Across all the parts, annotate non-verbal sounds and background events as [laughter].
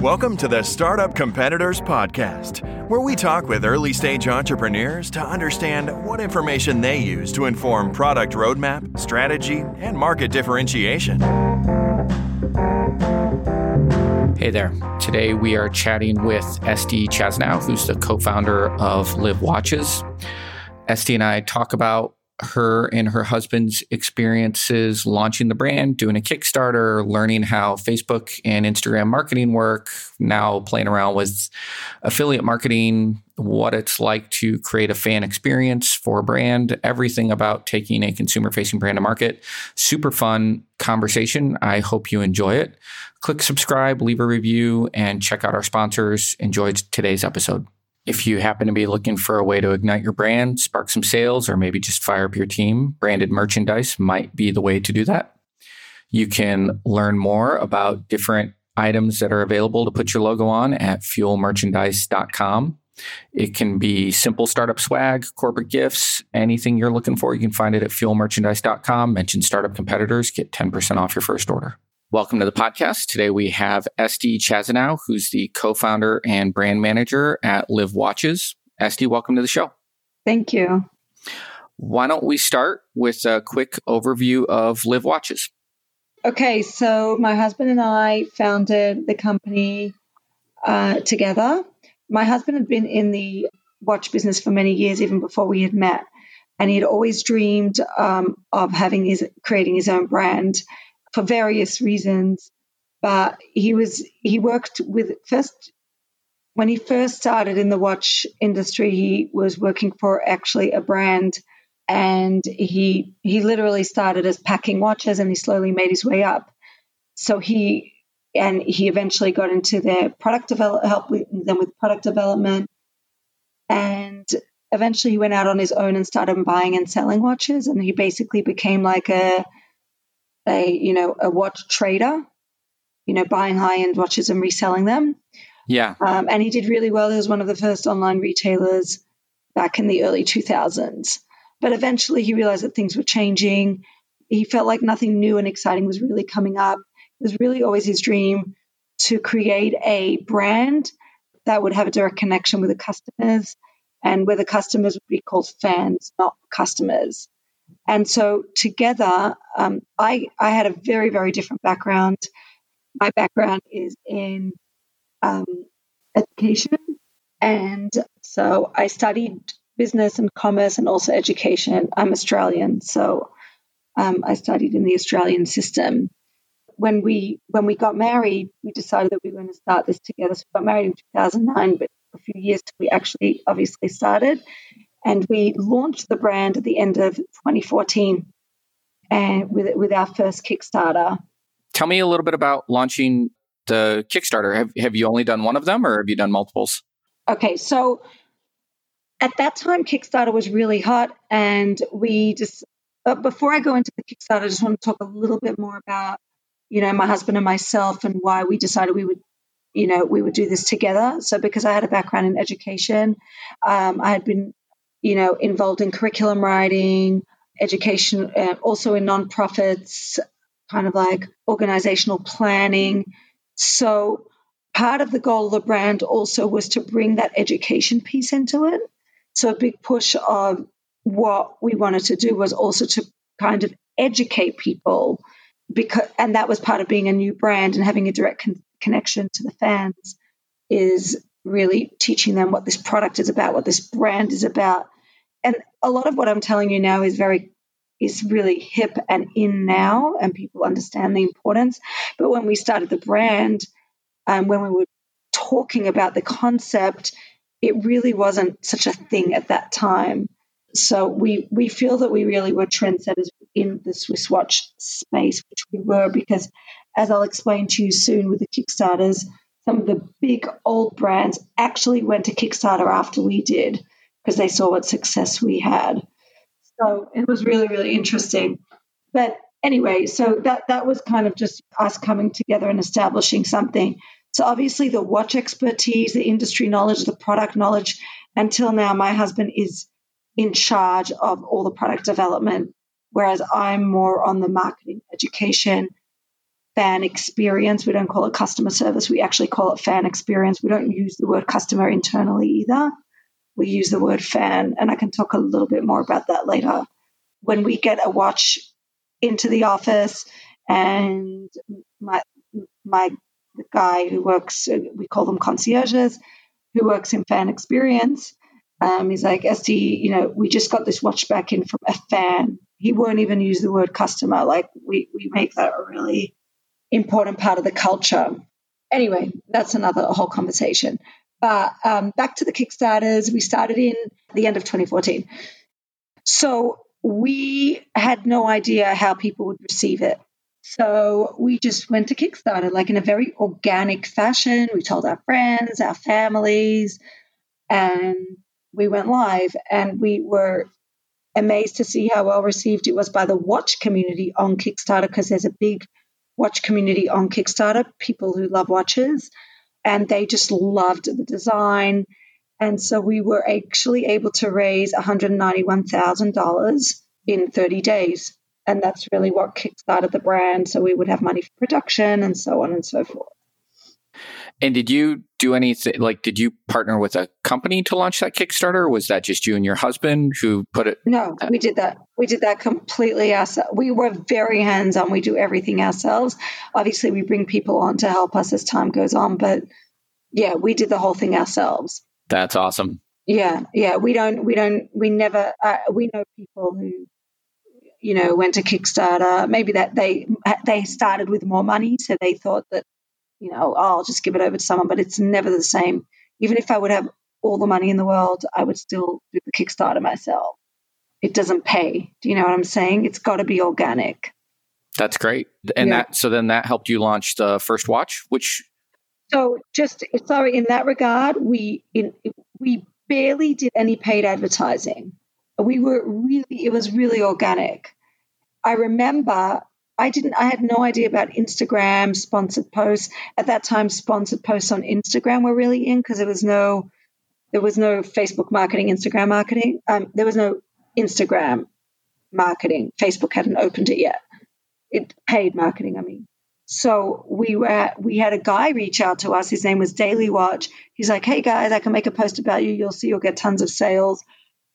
Welcome to the Startup Competitors Podcast, where we talk with early stage entrepreneurs to understand what information they use to inform product roadmap, strategy, and market differentiation. Hey there. Today we are chatting with Esty Chasnow, who's the co founder of Liv Watches. Esty and I talk about her and her husband's experiences launching the brand, doing a Kickstarter, learning how Facebook and Instagram marketing work, now playing around with affiliate marketing, what it's like to create a fan experience for a brand, everything about taking a consumer facing brand to market. Super fun conversation. I hope you enjoy it. Click subscribe, leave a review, and check out our sponsors. Enjoy today's episode. If you happen to be looking for a way to ignite your brand, spark some sales, or maybe just fire up your team, branded merchandise might be the way to do that. You can learn more about different items that are available to put your logo on at fuelmerchandise.com. It can be simple startup swag, corporate gifts, anything you're looking for. You can find it at fuelmerchandise.com. Mention startup competitors, get 10% off your first order. Welcome to the podcast. Today we have Esty Chasnow, who's the co-founder and brand manager at Liv Watches. Esty, welcome to the show. Thank you. Why don't we start with a quick overview of Liv Watches? Okay, so my husband and I founded the company uh, together. My husband had been in the watch business for many years, even before we had met, and he had always dreamed um, of having his creating his own brand for various reasons. But he was he worked with first when he first started in the watch industry. He was working for actually a brand, and he he literally started as packing watches, and he slowly made his way up. So he and he eventually got into their product develop help with them with product development, and eventually he went out on his own and started buying and selling watches, and he basically became like a a you know a watch trader, you know, buying high end watches and reselling them. Yeah, um, and he did really well. He was one of the first online retailers back in the early 2000s. But eventually, he realized that things were changing. He felt like nothing new and exciting was really coming up. It was really always his dream to create a brand that would have a direct connection with the customers and where the customers would be called fans, not customers. And so together, um, I, I had a very, very different background. My background is in um, education. And so I studied business and commerce and also education. I'm Australian, so um, I studied in the Australian system. When we when we got married, we decided that we were going to start this together. So we got married in 2009, but a few years till we actually obviously started and we launched the brand at the end of 2014 and with with our first Kickstarter. Tell me a little bit about launching the Kickstarter. Have have you only done one of them or have you done multiples? Okay, so at that time Kickstarter was really hot and we just but before I go into the Kickstarter, I just want to talk a little bit more about, you know, my husband and myself and why we decided we would you know, we would do this together. So, because I had a background in education, um, I had been you know, involved in curriculum writing, education, uh, also in nonprofits, kind of like organizational planning. So part of the goal of the brand also was to bring that education piece into it. So a big push of what we wanted to do was also to kind of educate people because and that was part of being a new brand and having a direct con- connection to the fans is really teaching them what this product is about, what this brand is about, and a lot of what I'm telling you now is very is really hip and in now, and people understand the importance. But when we started the brand, um, when we were talking about the concept, it really wasn't such a thing at that time. So we we feel that we really were trendsetters in the Swiss watch space, which we were because, as I'll explain to you soon with the Kickstarters, some of the big old brands actually went to Kickstarter after we did because they saw what success we had. So it was really, really interesting. But anyway, so that that was kind of just us coming together and establishing something. So obviously the watch expertise, the industry knowledge, the product knowledge. Until now, my husband is in charge of all the product development, whereas I'm more on the marketing education fan experience. We don't call it customer service. We actually call it fan experience. We don't use the word customer internally either. We use the word fan, and I can talk a little bit more about that later. When we get a watch into the office, and my my guy who works, we call them concierges, who works in fan experience, um, he's like, Esty, you know, we just got this watch back in from a fan. He won't even use the word customer. Like we, we make that a really important part of the culture. Anyway, that's another whole conversation. But um, back to the Kickstarters, we started in the end of 2014. So we had no idea how people would receive it. So we just went to Kickstarter, like in a very organic fashion. We told our friends, our families, and we went live. And we were amazed to see how well received it was by the watch community on Kickstarter because there's a big watch community on Kickstarter, people who love watches, and they just loved the design. And so we were actually able to raise $191,000 in 30 days. And that's really what kickstarted the brand. So we would have money for production and so on and so forth. And did you do anything like did you partner with a company to launch that Kickstarter? was that just you and your husband who put it? No, we did that. We did that completely ourselves. We were very hands on. We do everything ourselves. Obviously, we bring people on to help us as time goes on, but yeah, we did the whole thing ourselves. That's awesome. Yeah, yeah. We don't. We don't. We never. Uh, we know people who you know went to Kickstarter. Maybe that they they started with more money, so they thought that you know, oh, I'll just give it over to someone, but it's never the same. Even if I would have all the money in the world, I would still do the Kickstarter myself. It doesn't pay. Do you know what I'm saying? It's got to be organic. That's great. And yeah. that so then that helped you launch the first watch, which so just sorry in that regard, we in we barely did any paid advertising. We were really it was really organic. I remember I didn't I had no idea about Instagram sponsored posts. At that time sponsored posts on Instagram were really in because there was no there was no Facebook marketing, Instagram marketing. Um, there was no Instagram marketing. Facebook hadn't opened it yet. It paid marketing, I mean. So we were we had a guy reach out to us. His name was Daily Watch. He's like, "Hey guys, I can make a post about you. You'll see you'll get tons of sales.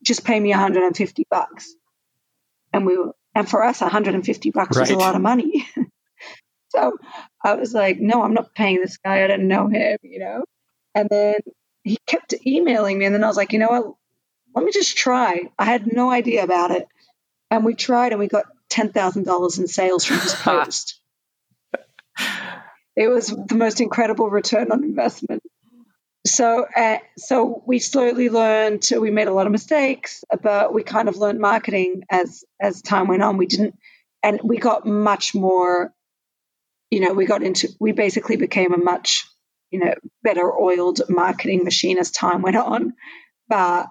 Just pay me 150 bucks." And we were and for us, 150 bucks right. was a lot of money. [laughs] so I was like, no, I'm not paying this guy. I don't know him, you know? And then he kept emailing me. And then I was like, you know what? Let me just try. I had no idea about it. And we tried and we got $10,000 in sales from his [laughs] post. it was the most incredible return on investment so uh, so we slowly learned we made a lot of mistakes but we kind of learned marketing as as time went on. We didn't and we got much more you know we got into we basically became a much you know better oiled marketing machine as time went on. But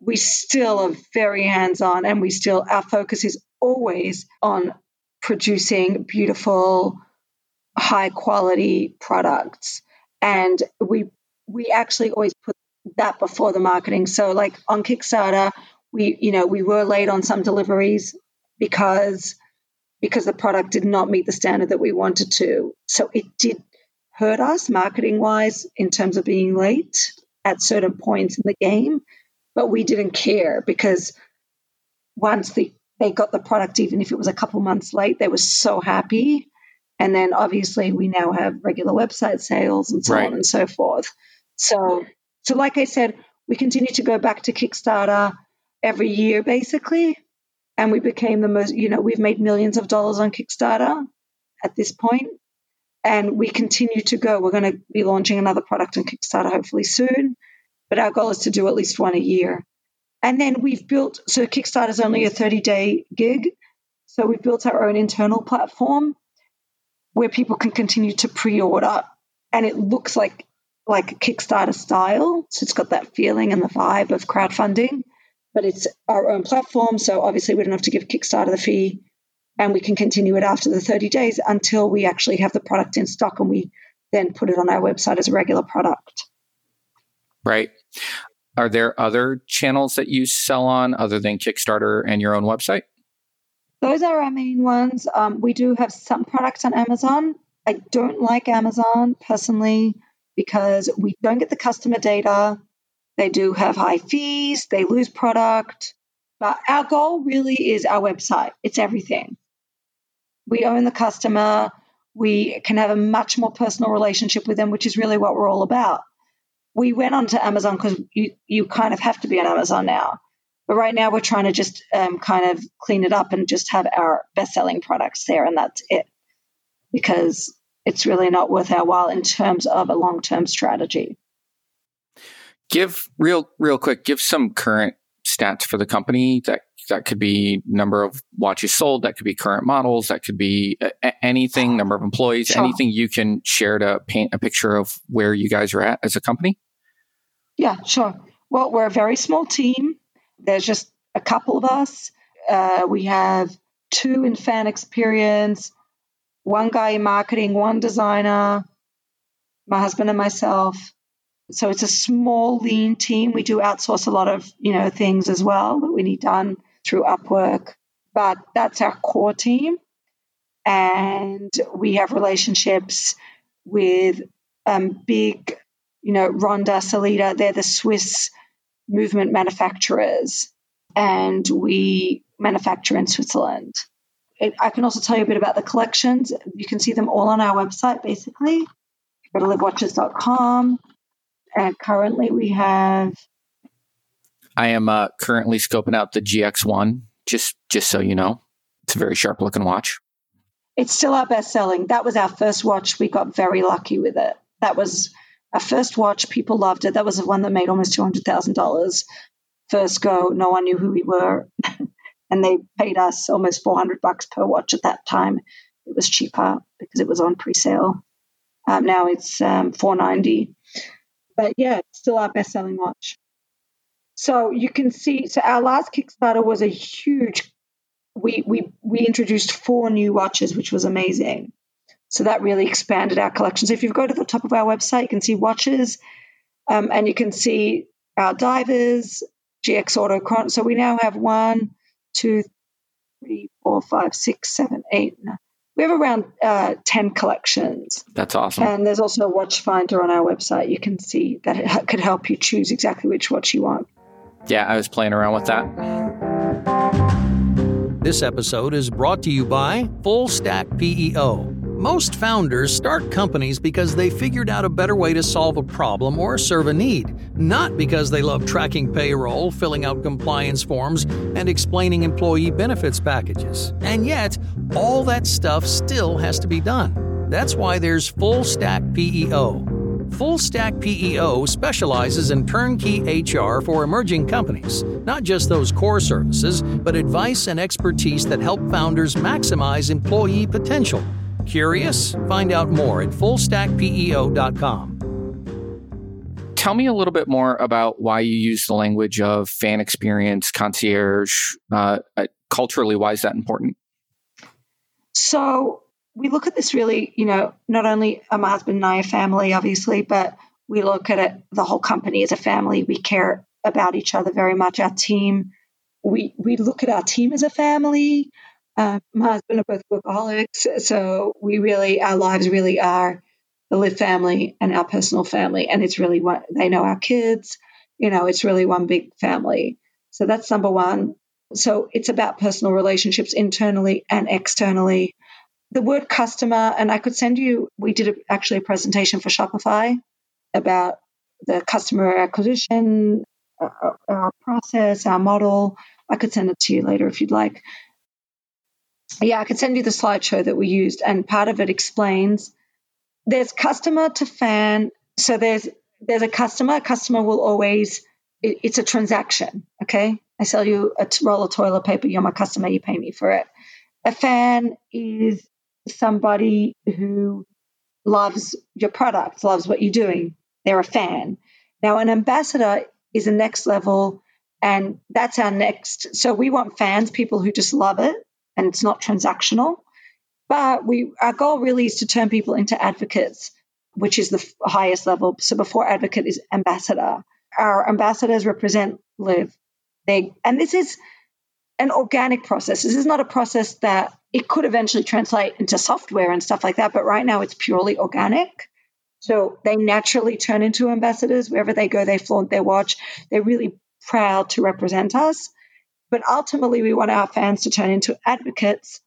we still are very hands on and we still our focus is always on producing beautiful high quality products. And we we actually always put that before the marketing. So like on Kickstarter, we you know we were late on some deliveries because because the product did not meet the standard that we wanted to. So it did hurt us marketing wise in terms of being late at certain points in the game, but we didn't care because once the they got the product, even if it was a couple months late, they were so happy. And then obviously we now have regular website sales and so right. on and so forth. So, so like I said, we continue to go back to Kickstarter every year, basically, and we became the most. You know, we've made millions of dollars on Kickstarter at this point, and we continue to go. We're going to be launching another product on Kickstarter hopefully soon, but our goal is to do at least one a year. And then we've built so Kickstarter is only a 30 day gig. So we've built our own internal platform where people can continue to pre order. And it looks like like Kickstarter style. So it's got that feeling and the vibe of crowdfunding, but it's our own platform. So obviously, we don't have to give Kickstarter the fee and we can continue it after the 30 days until we actually have the product in stock and we then put it on our website as a regular product. Right. Are there other channels that you sell on other than Kickstarter and your own website? Those are our main ones. Um, we do have some products on Amazon I don't like Amazon personally because we don't get the customer data. They do have high fees, they lose product. But our goal really is our website. It's everything. We own the customer. We can have a much more personal relationship with them, which is really what we're all about. We went onto Amazon because you, you kind of have to be on Amazon now. But right now, we're trying to just um, kind of clean it up and just have our best selling products there, and that's it. Because it's really not worth our while in terms of a long term strategy. Give real real quick. Give some current stats for the company. That that could be number of watches sold. That could be current models. That could be a- anything. Number of employees. Sure. Anything you can share to paint a picture of where you guys are at as a company. Yeah, sure. Well, we're a very small team. There's just a couple of us. Uh, we have two in fan experience, one guy in marketing, one designer, my husband and myself. So it's a small, lean team. We do outsource a lot of, you know, things as well that we need done through Upwork. But that's our core team. And we have relationships with um, big, you know, Ronda, Sellita. They're the Swiss movement manufacturers. And we manufacture in Switzerland. It, I can also tell you a bit about the collections. You can see them all on our website, basically. Go to livwatches.com. And currently we have. I am uh, currently scoping out the GX1, just just so you know. It's a very sharp looking watch. It's still our best selling. That was our first watch. We got very lucky with it. That was our first watch. People loved it. That was the one that made almost $200,000 first go. No one knew who we were. [laughs] and they paid us almost 400 bucks per watch at that time. It was cheaper because it was on pre-sale. Um, now it's um, 490. But yeah, it's still our best-selling watch. So you can see. So our last Kickstarter was a huge. We we we introduced four new watches, which was amazing. So that really expanded our collection. So if you go to the top of our website, you can see watches, um, and you can see our divers, GX Auto So we now have one, two, three, four, five, six, seven, eight. Nine. We have around uh, 10 collections. That's awesome. And there's also a watch finder on our website. You can see that it could help you choose exactly which watch you want. Yeah, I was playing around with that. This episode is brought to you by Full Stack PEO. Most founders start companies because they figured out a better way to solve a problem or serve a need, not because they love tracking payroll, filling out compliance forms, and explaining employee benefits packages. And yet, all that stuff still has to be done. That's why there's Full Stack PEO. Full Stack PEO specializes in turnkey HR for emerging companies, not just those core services, but advice and expertise that help founders maximize employee potential Curious? Find out more at fullstackpeo.com. Tell me a little bit more about why you use the language of fan experience, concierge. Uh, uh, culturally, why is that important? So, we look at this really, you know, not only are my husband and I a family, obviously, but we look at it, the whole company as a family. We care about each other very much. Our team, we we look at our team as a family. Uh, my husband are both workaholics, so we really, our lives really are the Liv family and our personal family, and it's really what they know our kids. You know, it's really one big family. So that's number one. So it's about personal relationships internally and externally. The word customer, and I could send you, we did a, actually a presentation for Shopify about the customer acquisition, our, uh, uh, our process, our model. I could send it to you later if you'd like yeah, I can send you the slideshow that we used, and part of it explains there's customer to fan. So there's there's a customer. A customer will always it, it's a transaction. Okay, I sell you a roll of toilet paper. You're my customer. You pay me for it. A fan is somebody who loves your product, loves what you're doing. They're a fan. Now, an ambassador is a next level, and that's our next. So we want fans, people who just love it and it's not transactional. But we, our goal really is to turn people into advocates, which is the highest level. So before advocate is ambassador. Our ambassadors represent Liv. They, and this is an organic process. This is not a process that it could eventually translate into software and stuff like that, but right now it's purely organic. So they naturally turn into ambassadors. Wherever they go, they flaunt their watch. They're really proud to represent us. But ultimately, we want our fans to turn into advocates.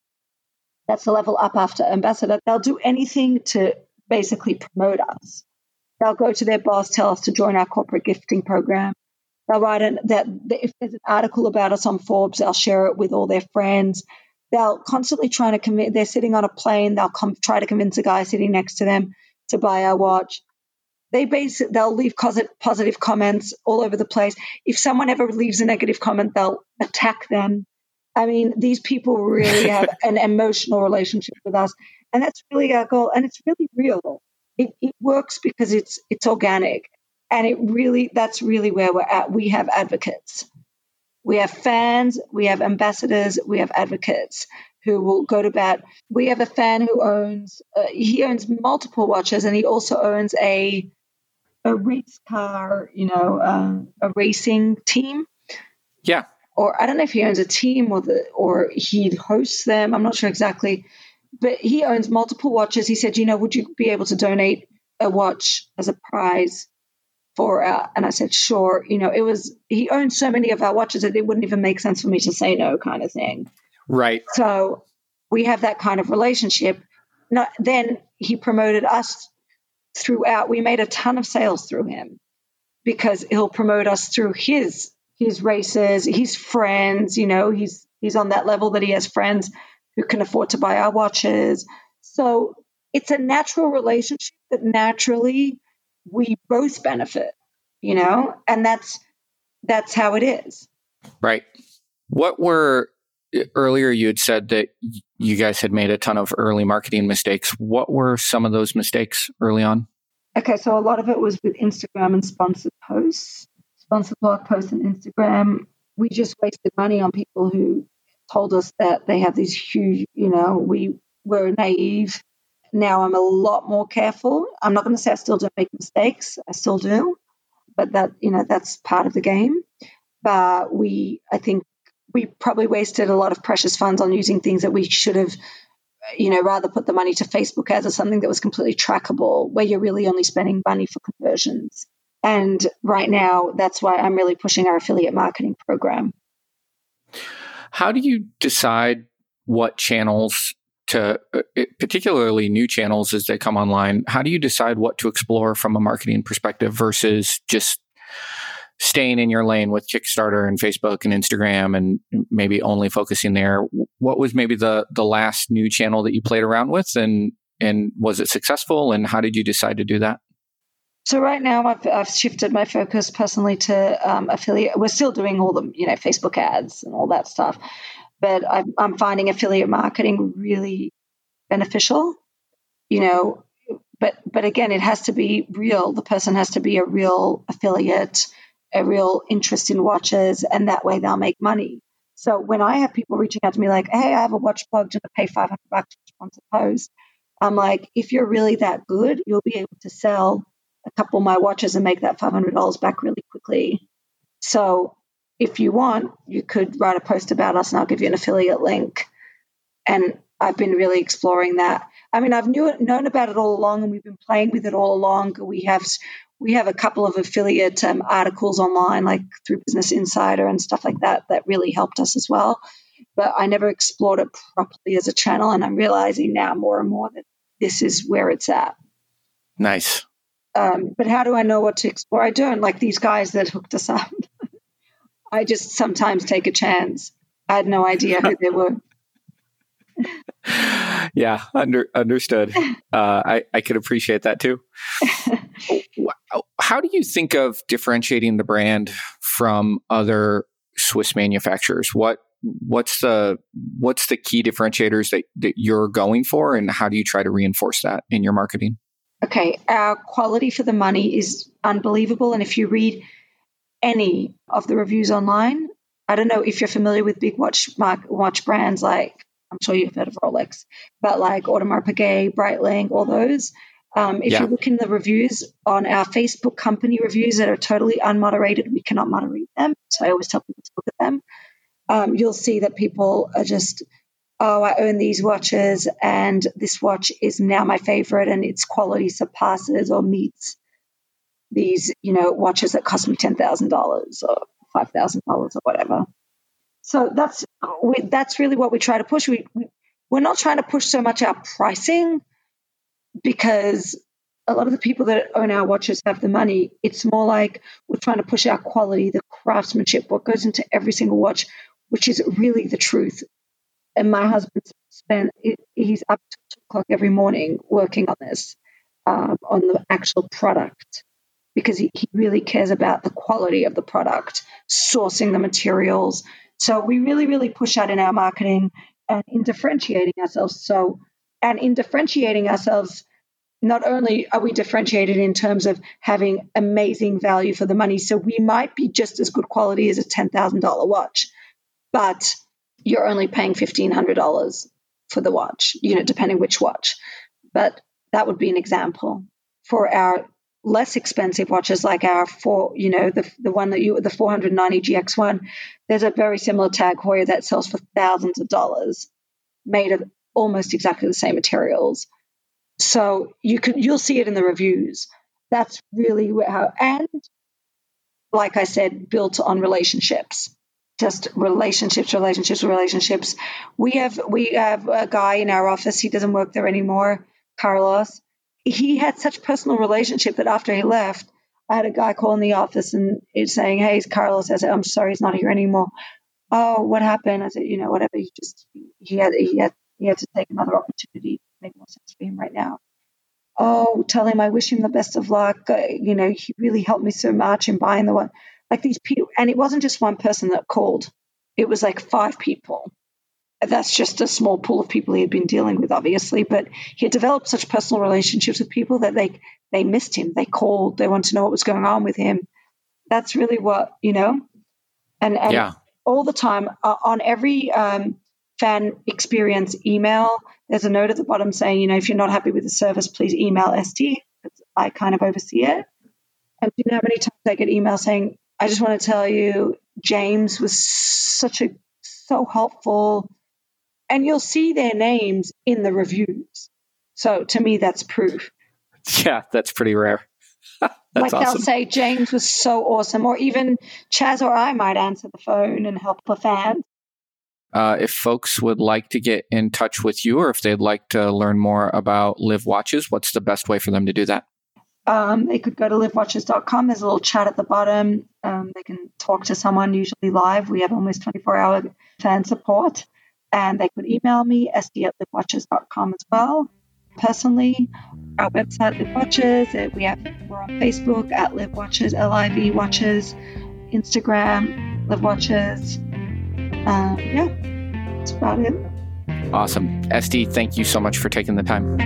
That's the level up after ambassador. They'll do anything to basically promote us. They'll go to their boss, tell us to join our corporate gifting program. They'll write an, that if there's an article about us on Forbes, they'll share it with all their friends. They'll constantly trying to convince. They're sitting on a plane. They'll com- try to convince a guy sitting next to them to buy our watch. They base they'll leave positive comments all over the place. If someone ever leaves a negative comment, they'll attack them. I mean, these people really [laughs] have an emotional relationship with us, and that's really our goal. And it's really real. It, it works because it's it's organic, and it really that's really where we're at. We have advocates, we have fans, we have ambassadors, we have advocates who will go to bat. We have a fan who owns uh, he owns multiple watches, and he also owns a a race car, you know, uh, a racing team. Yeah. Or I don't know if he owns a team or the or he hosts them. I'm not sure exactly, but he owns multiple watches. He said, you know, would you be able to donate a watch as a prize for our? And I said, sure. You know, it was he owns so many of our watches that it wouldn't even make sense for me to say no, kind of thing. Right. So we have that kind of relationship. Not, then he promoted us throughout. We made a ton of sales through him because he'll promote us through his his races, his friends. You know, he's he's on that level that he has friends who can afford to buy our watches. So it's a natural relationship that naturally we both benefit. You know, and that's that's how it is. Right. What were earlier you had said that you guys had made a ton of early marketing mistakes. What were some of those mistakes early on? Okay, so a lot of it was with Instagram and sponsored posts, sponsored blog posts and Instagram. We just wasted money on people who told us that they have these huge, you know, we were naive. Now I'm a lot more careful. I'm not going to say I still don't make mistakes. I still do, but that, you know, that's part of the game. But we, I think, we probably wasted a lot of precious funds on using things that we should have you know rather put the money to facebook ads or something that was completely trackable where you're really only spending money for conversions. And right now that's why i'm really pushing our affiliate marketing program. How do you decide what channels to uh, particularly new channels as they come online how do you decide what to explore from a marketing perspective versus just staying in your lane with Kickstarter and Facebook and Instagram and maybe only focusing there. What was maybe the the last new channel that you played around with and and was it successful and how did you decide to do that? So right now I've, I've shifted my focus personally to um, affiliate. We're still doing all the you know Facebook ads and all that stuff, but I'm, I'm finding affiliate marketing really beneficial. You know, but but again, it has to be real. The person has to be a real affiliate a real interest in watches, and that way they'll make money. So when I have people reaching out to me like, "Hey, I have a watch plug to pay 500 bucks to sponsor post," I'm like, if you're really that good, you'll be able to sell a couple of my watches and make that $500 back really quickly. So if you want, you could write a post about us, and I'll give you an affiliate link. And I've been really exploring that. I mean, I've knew known about it all along, and we've been playing with it all along. We have we have a couple of affiliate um, articles online, like through Business Insider and stuff like that, that really helped us as well. But I never explored it properly as a channel, and I'm realizing now more and more that this is where it's at. Nice. Um, but how do I know what to explore? I don't like these guys that hooked us up. [laughs] I just sometimes take a chance. I had no idea who they were. [laughs] yeah, under, understood. [laughs] Uh, I, I could appreciate that too. How do you think of differentiating the brand from other Swiss manufacturers? What what's the what's the key differentiators that, that you're going for and how do you try to reinforce that in your marketing? Okay, our quality for the money is unbelievable. And if you read any of the reviews online, I don't know if you're familiar with big watch watch brands like I'm sure you've heard of Rolex, but like Audemars Piguet, Breitling, all those. Um, if yeah. you look in the reviews on our Facebook company reviews that are totally unmoderated, we cannot moderate them. So I always tell people to look at them. um, you'll see that people are just, oh, I own these watches and this watch is now my favorite and its quality surpasses or meets these, you know, watches that cost me $10,000 or $5,000 or whatever. So that's we, that's really what we try to push. We, we we're not trying to push so much our pricing because a lot of the people that own our watches have the money. It's more like we're trying to push our quality, the craftsmanship, what goes into every single watch, which is really the truth. And my husband spent he's up to two o'clock every morning working on this, um, on the actual product, because he, he really cares about the quality of the product, sourcing the materials. So we really, really push out in our marketing and in differentiating ourselves. So, and in differentiating ourselves, not only are we differentiated in terms of having amazing value for the money, so we might be just as good quality as a $10,000 watch, but you're only paying $1,500 for the watch, you know, depending which watch. But that would be an example. For our less expensive watches, like our four, you know, the, the one that you, the 490 GX1, there's a very similar Tag Heuer that sells for thousands of dollars, made of almost exactly the same materials so you can you'll see it in the reviews. That's really how and like I said, built on relationships. Just relationships, relationships, relationships. We have we have a guy in our office. He doesn't work there anymore. Carlos. He had such personal relationship that after he left, I had a guy call in the office and saying, "Hey, it's Carlos." I said, "I'm sorry, he's not here anymore." Oh, what happened? I said, "You know, whatever. He just he had he had he had to take another opportunity to make more sense for him right now. Oh, tell him I wish him the best of luck. Uh, you know, he really helped me so much in buying the one. Like these people, and it wasn't just one person that called, it was like five people. That's just a small pool of people he had been dealing with, obviously. But he had developed such personal relationships with people that they they missed him. They called. They wanted to know what was going on with him. That's really what you know. And, and yeah. all the time uh, on every um, fan experience email, there's a note at the bottom saying, you know, if you're not happy with the service, please email ST. I kind of oversee it. And you know how many times I get email saying, I just want to tell you, James was such a so helpful. And you'll see their names in the reviews. So to me, that's proof. Yeah, that's pretty rare. [laughs] that's like awesome. they'll say James was so awesome, or even Chaz or I might answer the phone and help a fan. Uh, if folks would like to get in touch with you or if they'd like to learn more about Liv Watches, what's the best way for them to do that? Um, they could go to livwatches.com. There's a little chat at the bottom. Um, they can talk to someone, usually live. We have almost 24 hour fan support. And they could email me, sd at livwatches.com as well. Personally, our website, Liv Watches. We have, we're on Facebook at Liv Watches, L I V Watches, Instagram, Liv Watches. Uh, yeah, that's about it. Awesome. SD, thank you so much for taking the time.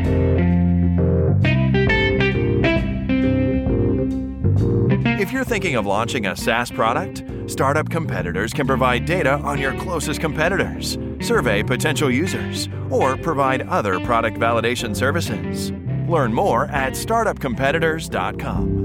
If you're thinking of launching a SaaS product, startup competitors can provide data on your closest competitors, survey potential users, or provide other product validation services. Learn more at startupcompetitors.com.